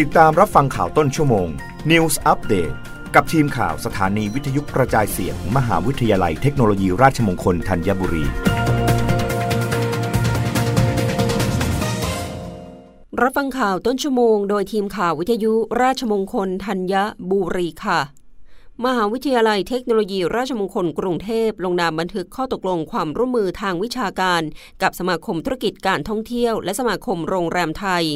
ติดตามรับฟังข่าวต้นชั่วโมง News Update กับทีมข่าวสถานีวิทยุกระจายเสียงมมหาวิทยาลัยเทคโนโลยีราชมงคลธัญบุรี รับฟังข่าวต้นชั่วโมงโดยทีมข่าววิทยุราชมงคลธัญบุรีค่ะ มหาวิทยาลัยเทคโนโลยีราชมงคลกรุงเทพลงนามบันทึกข้อตกลงความร่วมมือทางวิชาการ กับสมาคมธุรกิจการท่องเที่ยว และสมาคมโรงแรมไทย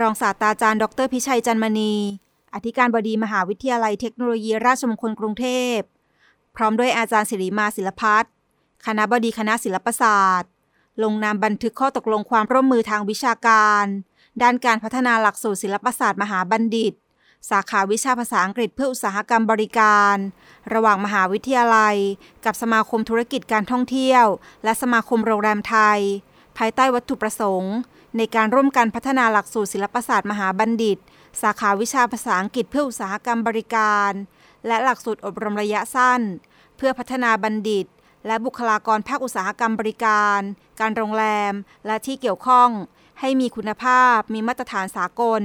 รองศาสตราจารย์ ดรพิชัยจันมณี อธิการบดีมหาวิทยาลัยเทคโนโลยีราชมงคลกรุงเทพ พร้อมด้วยอาจารย์ศิริมาศิลพัฒน์คณะบดีคณะศิลปศาสตร์ ลงนามบันทึกข้อตกลงความร่วมมือทางวิชาการ ด้านการพัฒนาหลักสูตรศิลปศาสตร์มหาบัณฑิต สาขาวิชาภาษาอังกฤษเพื่ออุตสาหกรรมบริการ ระหว่างมหาวิทยาลัย กับสมาคมธุรกิจการท่องเที่ยว และสมาคมโรงแรมไทย ภายใต้วัตถุประสงค์ ในการร่วมกันพัฒนาหลักสูตรศิลปศาสตร์มหาบัณฑิต สาขาวิชาภาษาอังกฤษเพื่ออุตสาหกรรมบริการ และหลักสูตรอบรมระยะสั้น เพื่อพัฒนาบัณฑิต และบุคลากรภาคอุตสาหกรรมบริการ การโรงแรม และที่เกี่ยวข้อง ให้มีคุณภาพ มีมาตรฐานสากล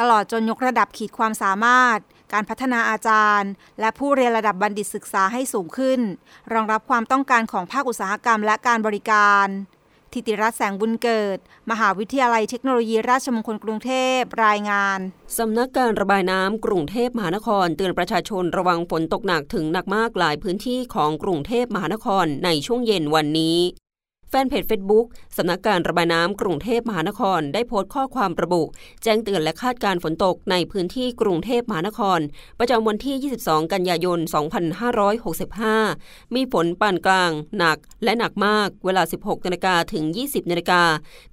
ตลอดจนยกระดับขีดความสามารถการพัฒนาอาจารย์ และผู้เรียนระดับบัณฑิตศึกษาให้สูงขึ้น รองรับความต้องการของภาคอุตสาหกรรมและการบริการ ทิติรัตน์แสงบุญเกิด มหาวิทยาลัยเทคโนโลยีราชมงคลกรุงเทพรายงานสำนักการระบายน้ำกรุงเทพมหานคร เตือนประชาชนระวังฝนตกหนักถึงหนักมากหลายพื้นที่ของกรุงเทพมหานครในช่วงเย็นวันนี้ แฟนเพจ Facebook สำนักการระบายน้ำกรุงเทพมหานคร ได้โพสต์ข้อความระบุ แจ้งเตือนและคาดการฝนตกในพื้นที่กรุงเทพมหานคร ประจำวันที่ 22 กันยายน 2565 มีฝนปานกลาง หนักและหนักมาก เวลา 16นาฬิกาถึง 20นาฬิกา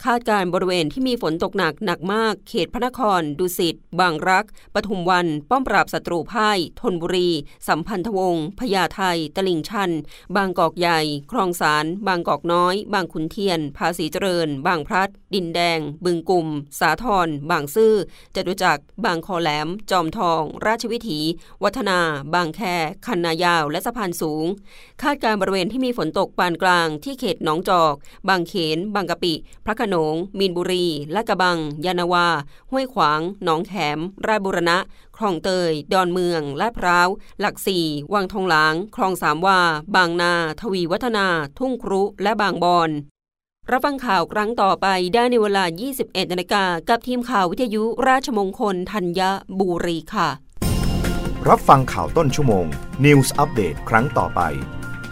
คาดการบริเวณที่มีฝนตกหนักหนักมาก เขตพระนคร ดุสิต บางรัก ปทุมวัน ป้อมปราบศัตรูพ่ายธนบุรี สัมพันธวงศ์พญาไทตลิ่งชัน บางกอกใหญ่ คลองสาร บางกอกน้อยบางขุนเทียน ภาษีเจริญ บางพลัด ดินแดง บึงกลุ่ม สาทรบางซื่อจตุจักร บางคอแหลม จอมทอง ราชวิถี วัฒนา บางแค คันนายาว และสะพานสูง คาดการบริเวณที่มีฝนตกปานกลางที่เขตหนองจอก บางเขน บางกะปิ พระขนงมีนบุรีและกระบัง ยานาวา ห้วยขวาง หนองแขม ราชบุรณะคลองเตย ดอนเมือง ลาดพร้าว หลักสี่ วังทองหลาง คลองสามวา บางนา ทวีวัฒนา ทุ่งครุ และบางบอน รับฟังข่าวครั้งต่อไปได้ในเวลา 21นาฬิกากับทีมข่าววิทยุราชมงคลธัญบุรีค่ะ รับฟังข่าวต้นชั่วโมง News Update ครั้งต่อไป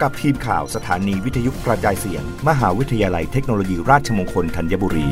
กับทีมข่าวสถานีวิทยุกระจายเสียง มหาวิทยาลัยเทคโนโลยีราชมงคลธัญบุรี